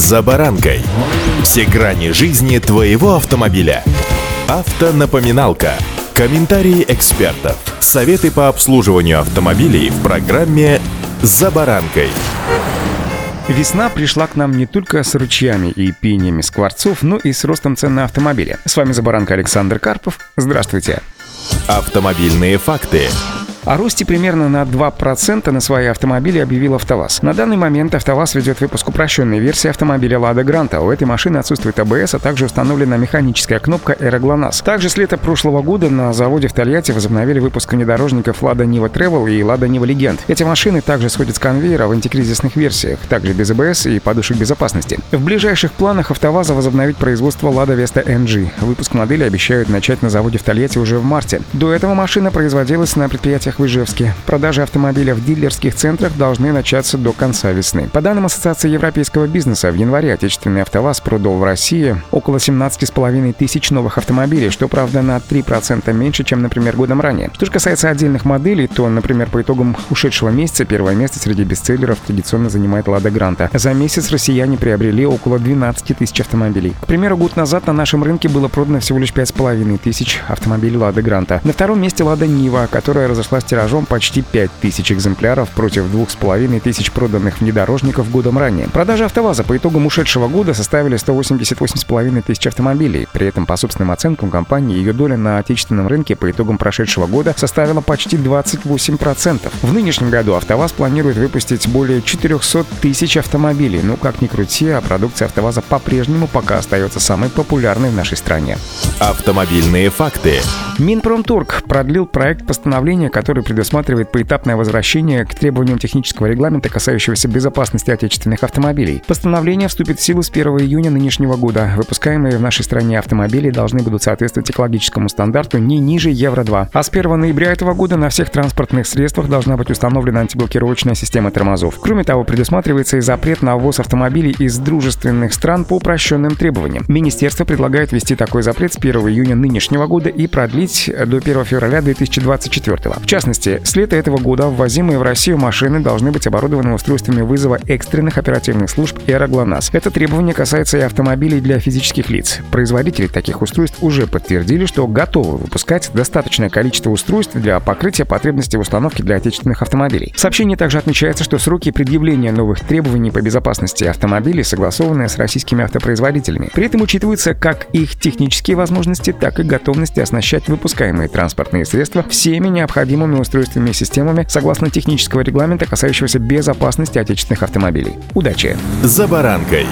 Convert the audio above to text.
«За баранкой». Все грани жизни твоего автомобиля. Автонапоминалка. Комментарии экспертов. Советы по обслуживанию автомобилей в программе «За баранкой». Весна пришла к нам не только с ручьями и пениями скворцов, но и с ростом цен на автомобили. С вами «За баранкой» Александр Карпов. Здравствуйте. Автомобильные факты. О росте примерно на 2% на свои автомобили объявил АвтоВАЗ. На данный момент АвтоВАЗ ведет выпуск упрощенной версии автомобиля Лада Гранта. У этой машины отсутствует АБС, а также установлена механическая кнопка «Эроглонас». Также с лета прошлого года на заводе в Тольятти возобновили выпуск внедорожников Лада Нива Travel и Лада Нива Легенд. Эти машины также сходят с конвейера в антикризисных версиях, также без АБС и подушек безопасности. В ближайших планах АвтоВАЗа возобновить производство Лада Веста NG. Выпуск модели обещают начать на заводе в Тольятти уже в марте. До этого машина производилась на предприятиях предприятиях в Ижевске. Продажи автомобиля в дилерских центрах должны начаться до конца весны. По данным Ассоциации европейского бизнеса, в январе отечественный АвтоВАЗ продал в России около 17,5 тысяч новых автомобилей, что, правда, на 3% меньше, чем, например, годом ранее. Что же касается отдельных моделей, то, например, по итогам ушедшего месяца первое место среди бестселлеров традиционно занимает Лада Гранта. За месяц россияне приобрели около 12 тысяч автомобилей. К примеру, год назад на нашем рынке было продано всего лишь 5,5 тысяч автомобилей Лада Гранта. На втором месте Лада Нива, которая разошлась с тиражом почти 5000 экземпляров против 2500 проданных внедорожников годом ранее. Продажи АвтоВАЗа по итогам ушедшего года составили 188,5 тысяч автомобилей. При этом, по собственным оценкам компании, ее доля на отечественном рынке по итогам прошедшего года составила почти 28%. В нынешнем году АвтоВАЗ планирует выпустить более 400 тысяч автомобилей. Ну, как ни крути, а продукция АвтоВАЗа по-прежнему пока остается самой популярной в нашей стране. Автомобильные факты. Минпромторг продлил проект постановления, который предусматривает поэтапное возвращение к требованиям технического регламента, касающегося безопасности отечественных автомобилей. Постановление вступит в силу с 1 июня нынешнего года. Выпускаемые в нашей стране автомобили должны будут соответствовать экологическому стандарту не ниже Евро-2. А с 1 ноября этого года на всех транспортных средствах должна быть установлена антиблокировочная система тормозов. Кроме того, предусматривается и запрет на ввоз автомобилей из дружественных стран по упрощенным требованиям. Министерство предлагает ввести такой запрет с 1 июня нынешнего года и продлить продлить до 1 февраля 2024. В частности, с лета этого года ввозимые в Россию машины должны быть оборудованы устройствами вызова экстренных оперативных служб «Аэроглонасс». Это требование касается и автомобилей для физических лиц. Производители таких устройств уже подтвердили, что готовы выпускать достаточное количество устройств для покрытия потребностей в установке для отечественных автомобилей. В сообщении также отмечается, что сроки предъявления новых требований по безопасности автомобилей согласованы с российскими автопроизводителями. При этом учитывается как их технические возможности, так и готовность оснащать выпускаемые выпускаемые транспортные средства всеми необходимыми устройствами и системами согласно технического регламента, касающегося безопасности отечественных автомобилей. Удачи! За баранкой!